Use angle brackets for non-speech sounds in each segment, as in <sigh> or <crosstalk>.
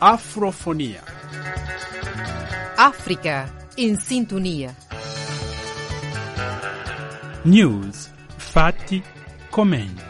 Afrofonia. África em sintonia. News Fati Comente.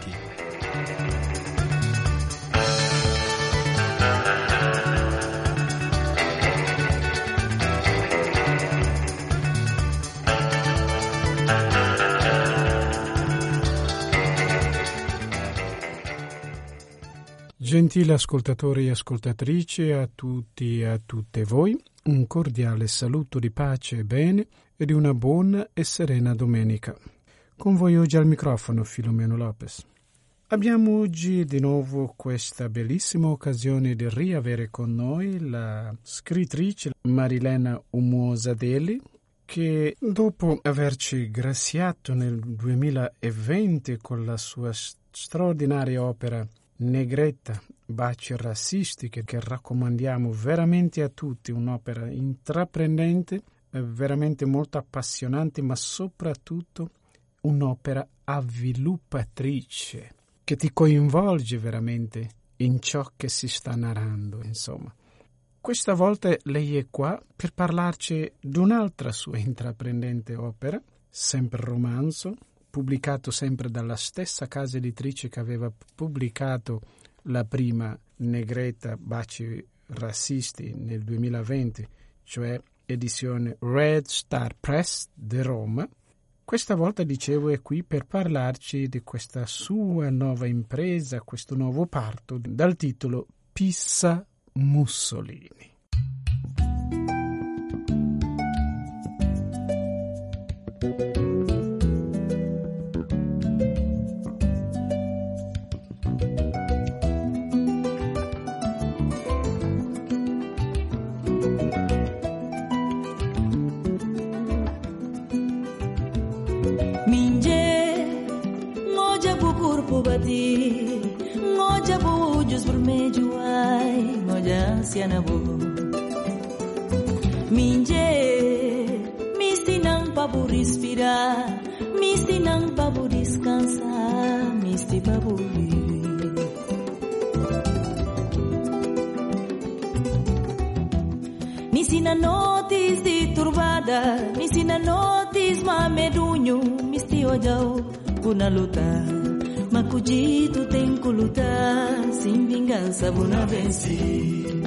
Gentili ascoltatori e ascoltatrici, a tutti e a tutte voi, un cordiale saluto di pace e bene e di una buona e serena domenica. Con voi oggi al microfono Filomeno Lopez. Abbiamo oggi di nuovo questa bellissima occasione di riavere con noi la scrittrice Marilena Umuosadeli, che dopo averci graziato nel 2020 con la sua straordinaria opera Negretta, baci rassistiche che raccomandiamo veramente a tutti, un'opera intraprendente, veramente molto appassionante, ma soprattutto un'opera avviluppatrice che ti coinvolge veramente in ciò che si sta narrando, insomma. Questa volta lei è qua per parlarci di un'altra sua intraprendente opera, sempre romanzo, pubblicato sempre dalla stessa casa editrice che aveva pubblicato la prima Negretta Baci Rassisti nel 2020, cioè edizione Red Star Press di Roma. Questa volta, dicevo, è qui per parlarci di questa sua nuova impresa, questo nuovo parto, dal titolo Pissa Mussolini. bati Ngoja bujuz burmejuai Ngoja vou. Minje Mistinang babu respira Mistinang babu descansar Misti babu. vive Misina notis di turbada Misina notis mamedunyo Misti ojao Kuna lutar Que lutar Sem vingança, buna vencer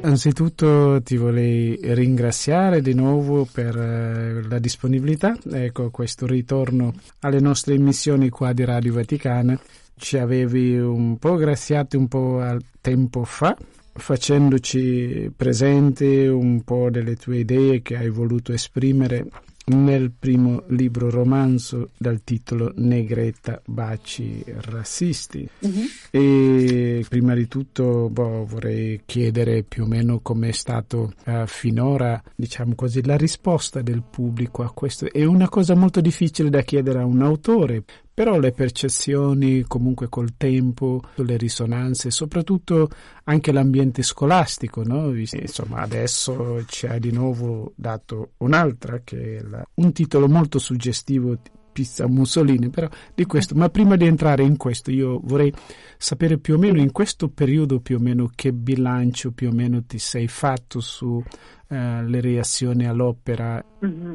Anzitutto ti vorrei ringraziare di nuovo per la disponibilità, ecco questo ritorno alle nostre emissioni qua di Radio Vaticana. Ci avevi un po' graziati un po' al tempo fa, facendoci presente un po' delle tue idee che hai voluto esprimere nel primo libro romanzo dal titolo Negretta baci rassisti uh-huh. e prima di tutto boh, vorrei chiedere più o meno com'è stato uh, finora diciamo così la risposta del pubblico a questo è una cosa molto difficile da chiedere a un autore però le percezioni comunque col tempo, le risonanze, soprattutto anche l'ambiente scolastico, no? insomma adesso ci hai di nuovo dato un'altra che è la, un titolo molto suggestivo Pizza Mussolini, però di questo, ma prima di entrare in questo io vorrei sapere più o meno in questo periodo più o meno che bilancio più o meno ti sei fatto sulle uh, reazioni all'opera. Mm-hmm.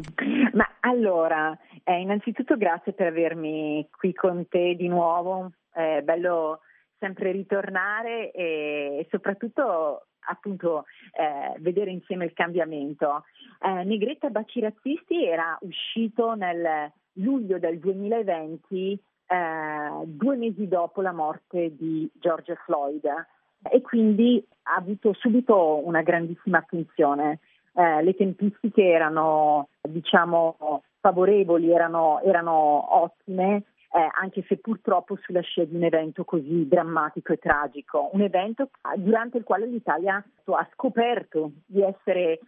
Ma allora, eh, innanzitutto grazie per avermi qui con te di nuovo, è bello sempre ritornare e, soprattutto appunto eh, vedere insieme il cambiamento. Eh, Negretta Baci Razzisti era uscito nel luglio del 2020, eh, due mesi dopo la morte di George Floyd e quindi ha avuto subito una grandissima attenzione. Eh, le tempistiche erano, diciamo, favorevoli, erano, erano ottime, eh, anche se purtroppo sulla scia di un evento così drammatico e tragico, un evento durante il quale l'Italia ha scoperto di essere eh,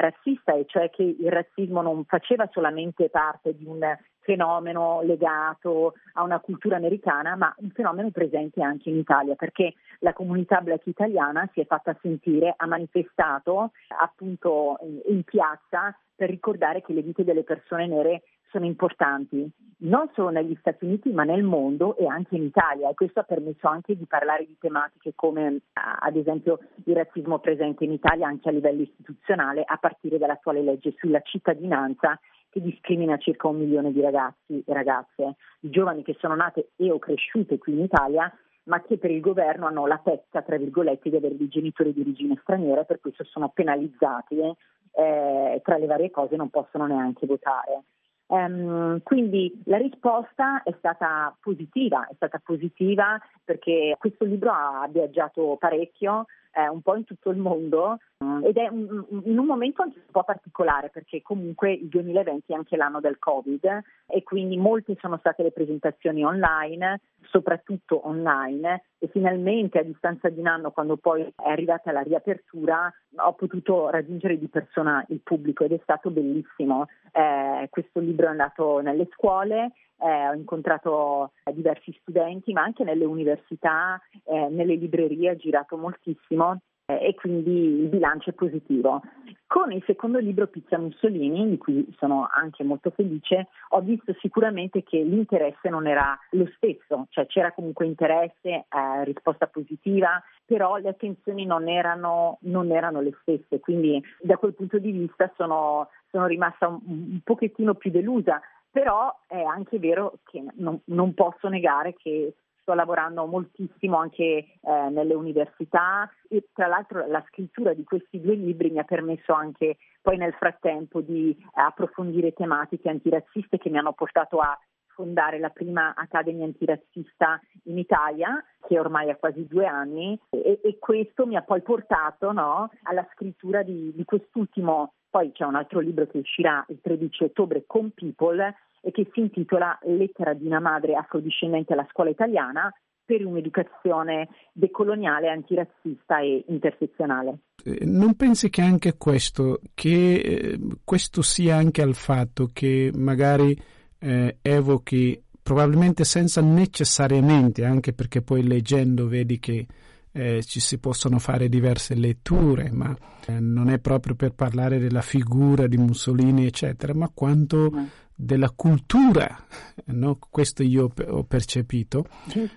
razzista, e cioè che il razzismo non faceva solamente parte di un fenomeno legato a una cultura americana, ma un fenomeno presente anche in Italia, perché la comunità black italiana si è fatta sentire, ha manifestato appunto in piazza per ricordare che le vite delle persone nere sono importanti non solo negli Stati Uniti ma nel mondo e anche in Italia. E questo ha permesso anche di parlare di tematiche come ad esempio il razzismo presente in Italia anche a livello istituzionale a partire dall'attuale legge sulla cittadinanza che discrimina circa un milione di ragazzi e ragazze, giovani che sono nate e o cresciute qui in Italia ma che per il governo hanno la pezza, tra virgolette, di avere dei genitori di origine straniera e per questo sono penalizzati e eh, tra le varie cose non possono neanche votare. Um, quindi la risposta è stata positiva, è stata positiva perché questo libro ha viaggiato parecchio, eh, un po' in tutto il mondo mm, ed è un, in un momento anche un po' particolare perché comunque il 2020 è anche l'anno del Covid e quindi molte sono state le presentazioni online, soprattutto online e finalmente a distanza di un anno quando poi è arrivata la riapertura ho potuto raggiungere di persona il pubblico ed è stato bellissimo. Eh, questo libro è andato nelle scuole, eh, ho incontrato diversi studenti, ma anche nelle università, eh, nelle librerie, ho girato moltissimo e quindi il bilancio è positivo. Con il secondo libro Pizza Mussolini, di cui sono anche molto felice, ho visto sicuramente che l'interesse non era lo stesso, cioè c'era comunque interesse, eh, risposta positiva, però le attenzioni non erano, non erano, le stesse, quindi da quel punto di vista sono, sono rimasta un, un pochettino più delusa, però è anche vero che non, non posso negare che sto lavorando moltissimo anche eh, nelle università e tra l'altro la scrittura di questi due libri mi ha permesso anche poi nel frattempo di approfondire tematiche antirazziste che mi hanno portato a fondare la prima Accademia antirazzista in Italia, che ormai ha quasi due anni, e, e questo mi ha poi portato no, alla scrittura di, di quest'ultimo poi c'è un altro libro che uscirà il 13 ottobre con People e che si intitola Lettera di una madre afrodiscendente alla scuola italiana per un'educazione decoloniale, antirazzista e intersezionale. Eh, non pensi che anche questo, che eh, questo sia anche al fatto che magari eh, evochi, probabilmente senza necessariamente, anche perché poi leggendo vedi che eh, ci si possono fare diverse letture, ma eh, non è proprio per parlare della figura di Mussolini, eccetera, ma quanto mm. della cultura, <laughs> no? questo io ho percepito,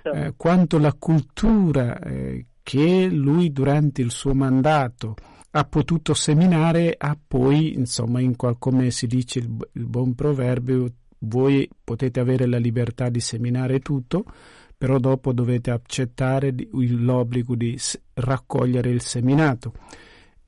eh, quanto la cultura eh, che lui durante il suo mandato ha potuto seminare ha poi, insomma, in qual, come si dice il, il buon proverbio, voi potete avere la libertà di seminare tutto, però dopo dovete accettare l'obbligo di raccogliere il seminato.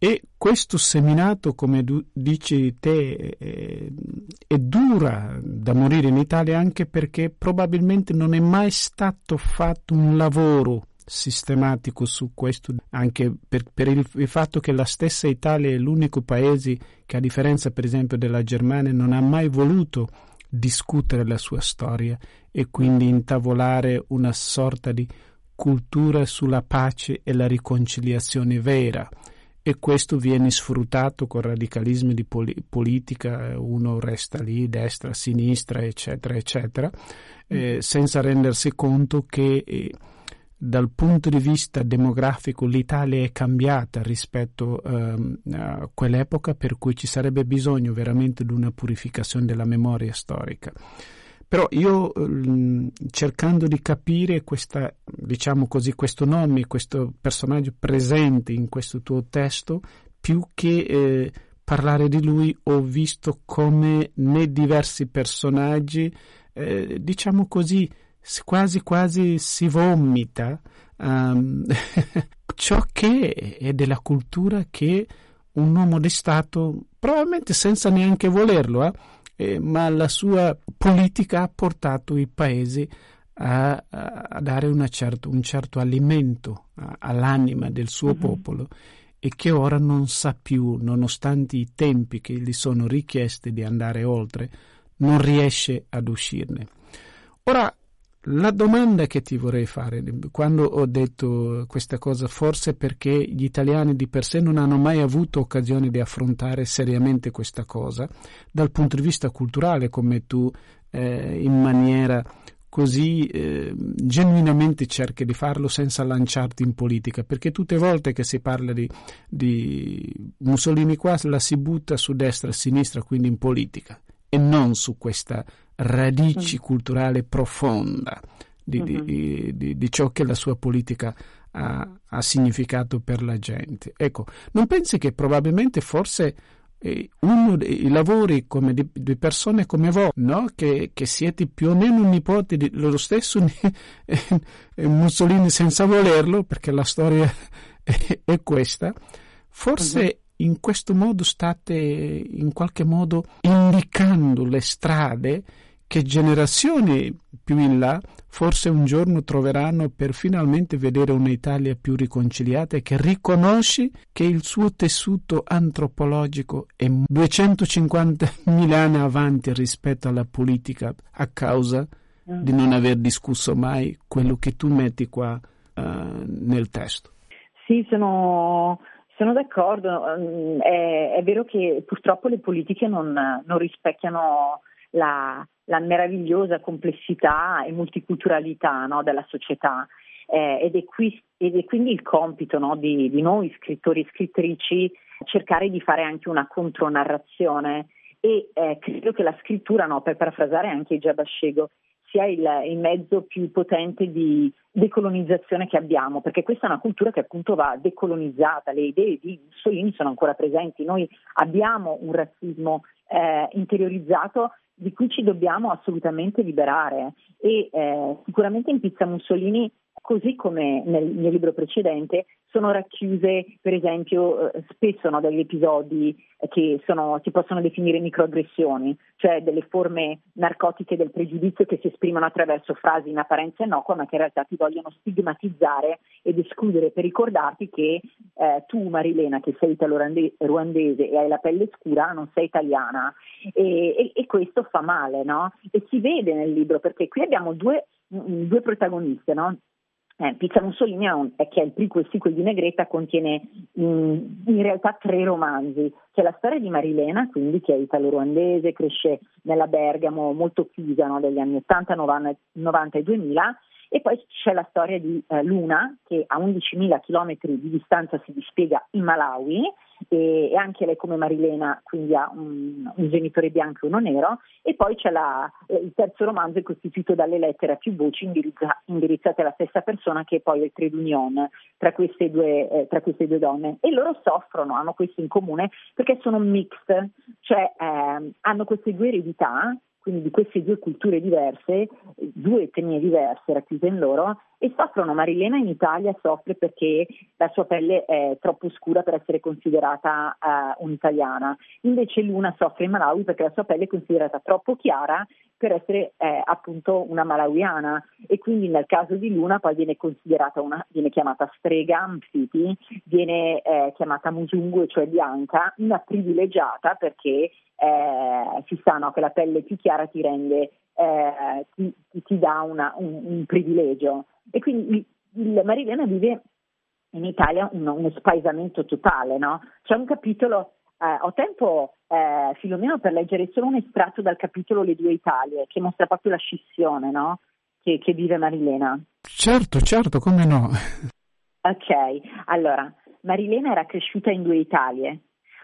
E questo seminato, come dici te, è, dura da morire in Italia anche perché probabilmente non è mai stato fatto un lavoro sistematico su questo, anche per, per il, il, fatto che la stessa Italia è l'unico paese che, a differenza per esempio della Germania, non ha mai voluto discutere la sua storia e quindi intavolare una sorta di cultura sulla pace e la riconciliazione vera. E questo viene sfruttato con radicalismi di poli- politica, uno resta lì, destra, sinistra, eccetera, eccetera, eh, senza rendersi conto che eh, dal punto di vista demografico l'Italia è cambiata rispetto ehm, a quell'epoca per cui ci sarebbe bisogno veramente di una purificazione della memoria storica. Però io ehm, cercando di capire questa, diciamo così, questo nome, questo personaggio presente in questo tuo testo, più che eh, parlare di lui ho visto come nei diversi personaggi, eh, diciamo così, quasi quasi si vomita um, <laughs> ciò che è della cultura che un uomo di Stato, probabilmente senza neanche volerlo, eh, eh, ma la sua politica ha portato i paesi a, a dare certo, un certo alimento a, all'anima del suo uh-huh. popolo e che ora non sa più, nonostante i tempi che gli sono richiesti di andare oltre, non riesce ad uscirne. Ora, la domanda che ti vorrei fare, quando ho detto questa cosa, forse perché gli italiani di per sé non hanno mai avuto occasione di affrontare seriamente questa cosa, dal punto di vista culturale, come tu eh, in maniera così eh, genuinamente cerchi di farlo senza lanciarti in politica, perché tutte le volte che si parla di, di Mussolini qua la si butta su destra e sinistra, quindi in politica e non su questa radice mm. culturale profonda di, mm-hmm. di, di, di, ciò che la sua politica ha, ha, significato per la gente. Ecco, non pensi che probabilmente forse eh, uno dei lavori come di, persone come voi, no? che, che, siete più o meno nipoti di loro stesso, <laughs> Mussolini senza volerlo, perché la storia <laughs> è, è questa, forse uh-huh. in questo modo state in qualche modo indicando le strade che generazioni più in là forse un giorno troveranno per finalmente vedere un'Italia più riconciliata e che riconosci che il suo tessuto antropologico è 250.000 anni avanti rispetto alla politica a causa di non aver discusso mai quello che tu metti qua uh, nel testo. Sì, sono, sono d'accordo. Mm, è, è, vero che purtroppo le politiche non, non rispecchiano la, la meravigliosa complessità e multiculturalità no, della società. Eh, ed, è qui, ed, è quindi il compito no, di, di, noi scrittori e scrittrici cercare di fare anche una contronarrazione. E eh, credo che la scrittura, no, per parafrasare anche Giabascego, sia il, il, mezzo più potente di decolonizzazione che abbiamo, perché questa è una cultura che appunto va decolonizzata, le idee di Mussolini sono ancora presenti, noi abbiamo un razzismo eh, interiorizzato di cui ci dobbiamo assolutamente liberare. E eh, sicuramente in Pizza Mussolini così come nel mio libro precedente, sono racchiuse, per esempio, eh, spesso no, degli episodi che sono, si possono definire microaggressioni, cioè delle forme narcotiche del pregiudizio che si esprimono attraverso frasi in apparenza innocua, ma che in realtà ti vogliono stigmatizzare ed escludere per ricordarti che eh, tu, Marilena, che sei italo-ruandese e hai la pelle scura, non sei italiana. E, e, e questo fa male, no? E si vede nel libro, perché qui abbiamo due, due protagoniste, no? Eh, Pizza Mussolini è, un, è che il prequel sequel di Negretta, contiene in, in, realtà tre romanzi. C'è la storia di Marilena, quindi che è italo-ruandese, cresce nella Bergamo molto chiusa no, degli anni 80, 90, 90 e 2000 e poi c'è la storia di eh, Luna che a 11.000 km di distanza si dispiega in Malawi e, anche lei come Marilena quindi ha un, un, genitore bianco e uno nero e poi c'è la, eh, il terzo romanzo è costituito dalle lettere a più voci indirizza, indirizzate alla stessa persona che è poi il trade union tra queste, due, eh, tra queste due donne. E loro soffrono, hanno questo in comune perché sono mixed, cioè eh, hanno queste due eredità quindi di queste due culture diverse, due etnie diverse racchiuse in loro, e soffrono. Marilena in Italia soffre perché la sua pelle è troppo scura per essere considerata uh, un'italiana, invece Luna soffre in Malawi perché la sua pelle è considerata troppo chiara per essere eh, appunto una malawiana e quindi nel caso di Luna poi viene considerata una, viene chiamata strega, Mfiti, viene eh, chiamata Musungu, cioè bianca, una privilegiata perché eh, si sa no, che la pelle più chiara ti rende, eh, ti, ti, dà una, un, un, privilegio. E quindi il, il Marilena vive in Italia un, uno spaesamento totale, no? C'è un capitolo, eh, ho tempo eh, Filomeno per leggere solo un estratto dal capitolo Le due Italie, che mostra proprio la scissione, no? Che, che vive Marilena. Certo, certo, come no. Ok, allora, Marilena era cresciuta in due Italie,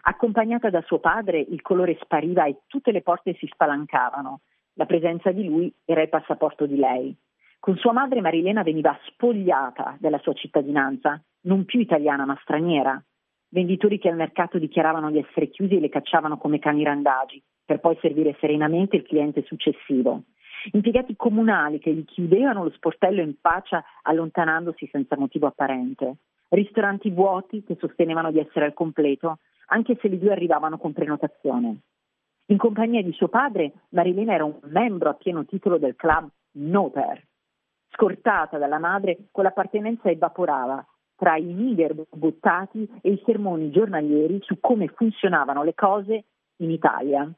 Accompagnata da suo padre, il colore spariva e tutte le porte si spalancavano. La presenza di lui era il passaporto di lei. Con sua madre Marilena veniva spogliata della sua cittadinanza, non più italiana ma straniera. Venditori che al mercato dichiaravano di essere chiusi e le cacciavano come cani randagi, per poi servire serenamente il cliente successivo. Impiegati comunali che gli chiudevano lo sportello in faccia allontanandosi senza motivo apparente. Ristoranti vuoti che sostenevano di essere al completo anche se le due arrivavano con prenotazione. In compagnia di suo padre, Marilena era un membro a pieno titolo del club Noper. Scortata dalla madre, quell'appartenenza evaporava tra i niger buttati e i sermoni giornalieri su come funzionavano le cose in Italia.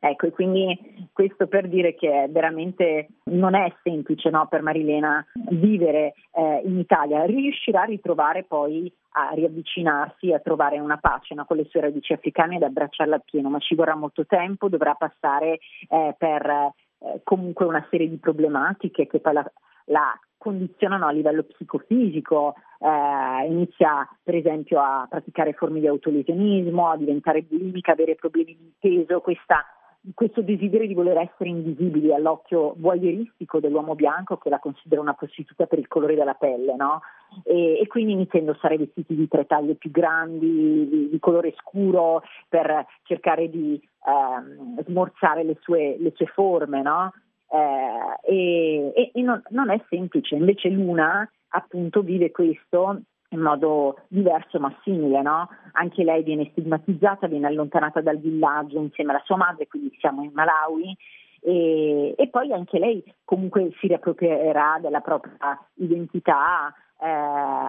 Ecco, e quindi questo per dire che veramente non è semplice no, per Marilena vivere eh, in Italia, riuscirà a ritrovare poi a riavvicinarsi, a trovare una pace no, con le sue radici africane ed abbracciarla appieno, ma ci vorrà molto tempo, dovrà passare eh, per eh, comunque una serie di problematiche che poi la, la condizionano a livello psicofisico, eh, inizia per esempio a praticare forme di autolesionismo, a diventare bulimica, avere problemi di peso, questa questo desiderio di voler essere invisibili all'occhio voyeuristico dell'uomo bianco che la considera una prostituta per il colore della pelle, no? E, e, quindi iniziano a indossare vestiti di tre taglie più grandi, di, di colore scuro, per cercare di ehm, smorzare le sue, le sue forme, no? Eh, e, e non, non, è semplice, invece Luna appunto vive questo in modo diverso ma simile, no? Anche lei viene stigmatizzata, viene allontanata dal villaggio insieme alla sua madre, quindi siamo in Malawi. E, e poi anche lei comunque si riapproprierà della propria identità, eh,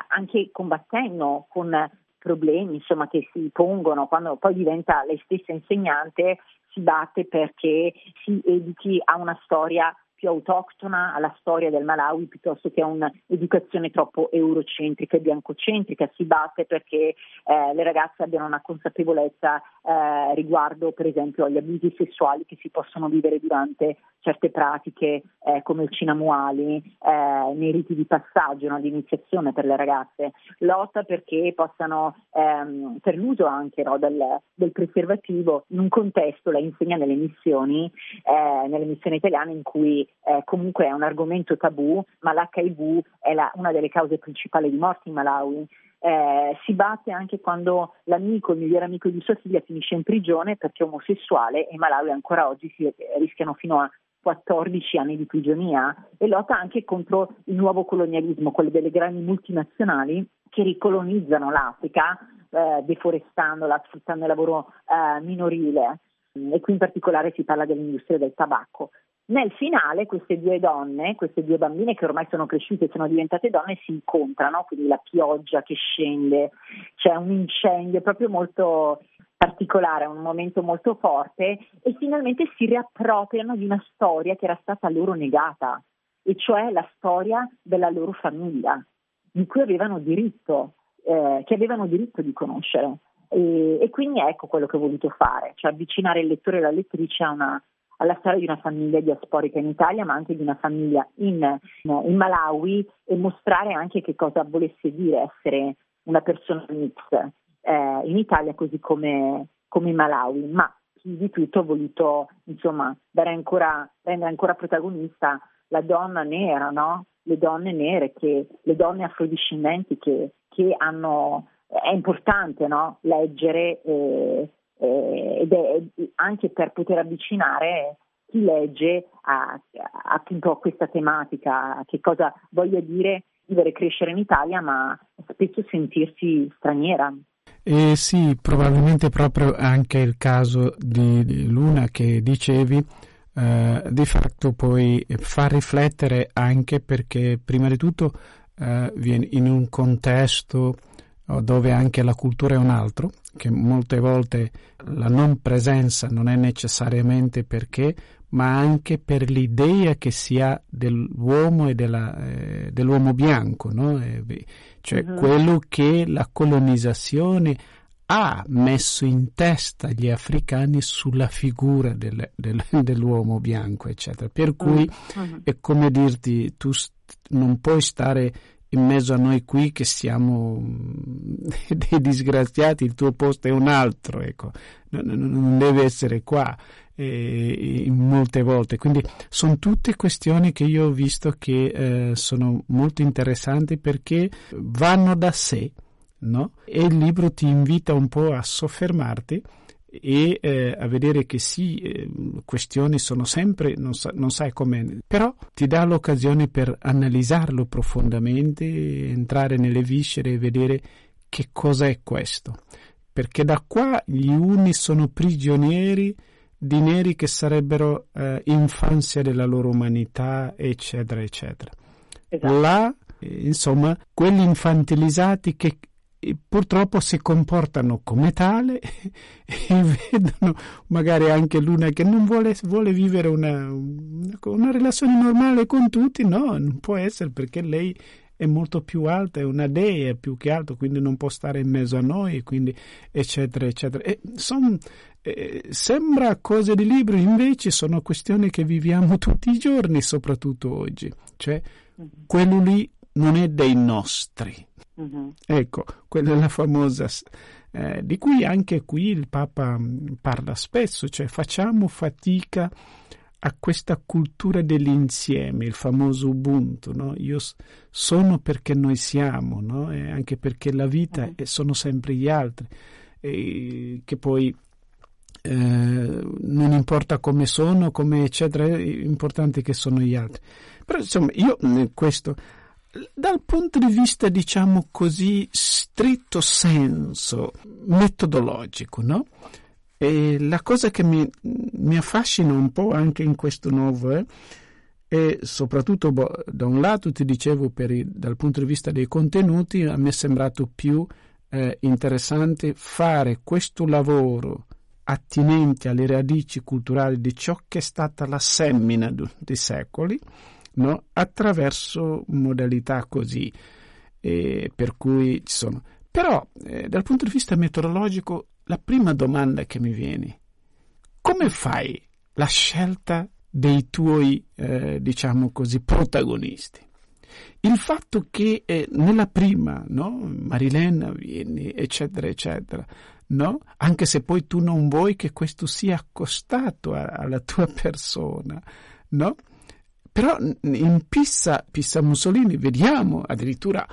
anche combattendo con problemi insomma, che si pongono quando poi diventa lei stessa insegnante si batte perché si educhi a una storia più autoctona alla storia del Malawi piuttosto che a un'educazione troppo eurocentrica e biancocentrica. Si batte perché eh, le ragazze abbiano una consapevolezza eh, riguardo per esempio agli abusi sessuali che si possono vivere durante certe pratiche eh, come il cinamuali eh, nei riti di passaggio, no, di iniziazione per le ragazze. Lotta perché possano, ehm, per l'uso anche no, del, del, preservativo, in un contesto, la insegna nelle missioni, eh, nelle missioni italiane in cui eh, comunque è un argomento tabù, ma l'HIV è la, una delle cause principali di morte in Malawi. Eh, si batte anche quando l'amico, il migliore amico di sua figlia finisce in prigione perché è omosessuale e in Malawi ancora oggi si rischiano fino a 14 anni di prigionia e lotta anche contro il nuovo colonialismo, quello delle grandi multinazionali che ricolonizzano l'Africa eh, deforestandola, sfruttando il lavoro eh, minorile e qui in particolare si parla dell'industria del tabacco. Nel finale queste due donne, queste due bambine che ormai sono cresciute e sono diventate donne si incontrano, quindi la pioggia che scende, c'è un incendio proprio molto particolare, un momento molto forte e finalmente si riappropriano di una storia che era stata loro negata, e cioè la storia della loro famiglia, di cui avevano diritto, eh, che avevano diritto di conoscere. E, e, quindi ecco quello che ho voluto fare, cioè avvicinare il lettore e la lettrice a una, alla storia di una famiglia diasporica in Italia, ma anche di una famiglia in, in Malawi e mostrare anche che cosa volesse dire essere una persona mix eh, in Italia così come, come in Malawi. Ma più di tutto ho voluto insomma, ancora, rendere ancora protagonista la donna nera, no? le donne nere, che, le donne afrodiscendenti che, che hanno, è importante no? leggere eh, eh, ed è anche per poter avvicinare chi legge a, appunto a questa tematica, a che cosa voglia dire vivere e crescere in Italia, ma spesso sentirsi straniera. Eh sì, probabilmente proprio anche il caso di, di Luna che dicevi, eh, di fatto poi fa riflettere anche perché prima di tutto eh, viene in un contesto dove anche la cultura è un altro, che molte volte la non presenza non è necessariamente perché, ma anche per l'idea che si ha dell'uomo e della, eh, dell'uomo bianco, no? eh, cioè uh-huh. quello che la colonizzazione ha messo in testa gli africani sulla figura del, del, <laughs> dell'uomo bianco, eccetera. Per cui uh-huh. è come dirti, tu non puoi stare in mezzo a noi qui che siamo <laughs> dei disgraziati, il tuo posto è un altro, ecco, non deve essere qua eh, molte volte. Quindi sono tutte questioni che io ho visto che eh, sono molto interessanti perché vanno da sé, no? E il libro ti invita un po' a soffermarti e eh, a vedere che sì, eh, questioni sono sempre, non, sa, non sai come, però ti dà l'occasione per analizzarlo profondamente, entrare nelle viscere e vedere che cosa è questo. Perché da qua gli uni sono prigionieri di neri che sarebbero eh, infanzia della loro umanità, eccetera, eccetera. Esatto. Là, eh, insomma, quelli infantilizzati che purtroppo si comportano come tale <laughs> e vedono magari anche l'una che non vuole, vuole vivere una, una, relazione normale con tutti, no, non può essere perché lei è molto più alta, è una dea più che altro, quindi non può stare in mezzo a noi, quindi eccetera, eccetera. E son, eh, sembra cose di libro, invece sono questioni che viviamo tutti i giorni, soprattutto oggi, cioè mm-hmm. quello lì non è dei nostri. Uh-huh. Ecco, quella è la famosa eh, di cui anche qui il Papa mm, parla spesso, cioè facciamo fatica a questa cultura dell'insieme, il famoso Ubuntu, no? io sono perché noi siamo, no? e anche perché la vita uh sono sempre gli altri, e che poi eh, non importa come sono, come eccetera, è importante che sono gli altri. Però insomma, io questo, dal punto di vista, diciamo così, stretto senso, metodologico, no? E la cosa che mi, mi, affascina un po' anche in questo nuovo è, e soprattutto boh, da un lato ti dicevo i, dal punto di vista dei contenuti a me è sembrato più eh, interessante fare questo lavoro attinente alle radici culturali di ciò che è stata la semina dei secoli no? attraverso modalità così eh, per cui ci sono però eh, dal punto di vista metodologico la prima domanda che mi viene come fai la scelta dei tuoi eh, diciamo così protagonisti il fatto che eh, nella prima, no? Marilena vieni, eccetera, eccetera, no? Anche se poi tu non vuoi che questo sia accostato a, alla tua persona, no? Però in Pissa, Pissa Mussolini, vediamo addirittura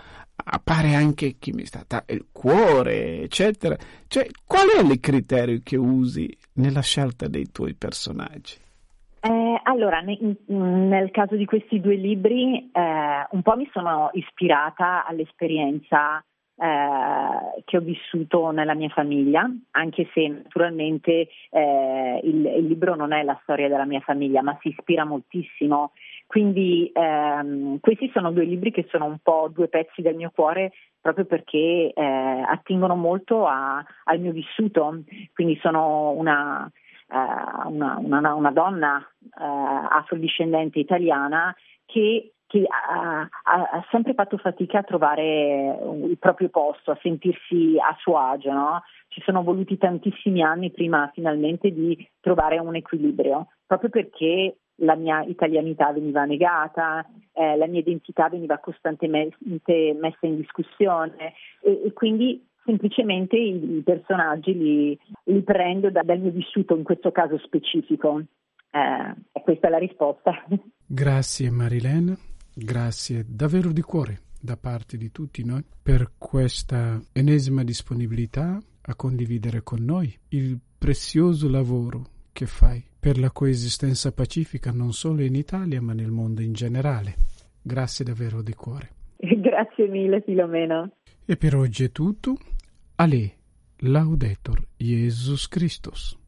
appare anche chi mi sta il cuore, eccetera. Cioè, qual è il criterio che usi nella scelta dei tuoi personaggi? Eh, allora, ne, nel caso di questi due libri, eh, un po' mi sono ispirata all'esperienza eh, che ho vissuto nella mia famiglia, anche se naturalmente eh, il, il, libro non è la storia della mia famiglia, ma si ispira moltissimo. Quindi ehm, questi sono due libri che sono un po' due pezzi del mio cuore proprio perché eh, attingono molto a, al mio vissuto. Quindi sono una, eh, una, una, una donna eh, afrodiscendente italiana che che ha, ha, ha, sempre fatto fatica a trovare il proprio posto, a sentirsi a suo agio. No? Ci sono voluti tantissimi anni prima finalmente di trovare un equilibrio, proprio perché la mia italianità veniva negata, eh, la mia identità veniva costantemente messa in discussione e, e quindi semplicemente i, i personaggi li, li prendo da, dal mio vissuto in questo caso specifico. Eh, questa è la risposta. Grazie Marilena. Grazie davvero di cuore da parte di tutti noi per questa ennesima disponibilità a condividere con noi il prezioso lavoro che fai per la coesistenza pacifica non solo in Italia ma nel mondo in generale. Grazie davvero di cuore. <laughs> Grazie mille Filomeno. E per oggi è tutto. A lei, Laudetur Jesus Christus.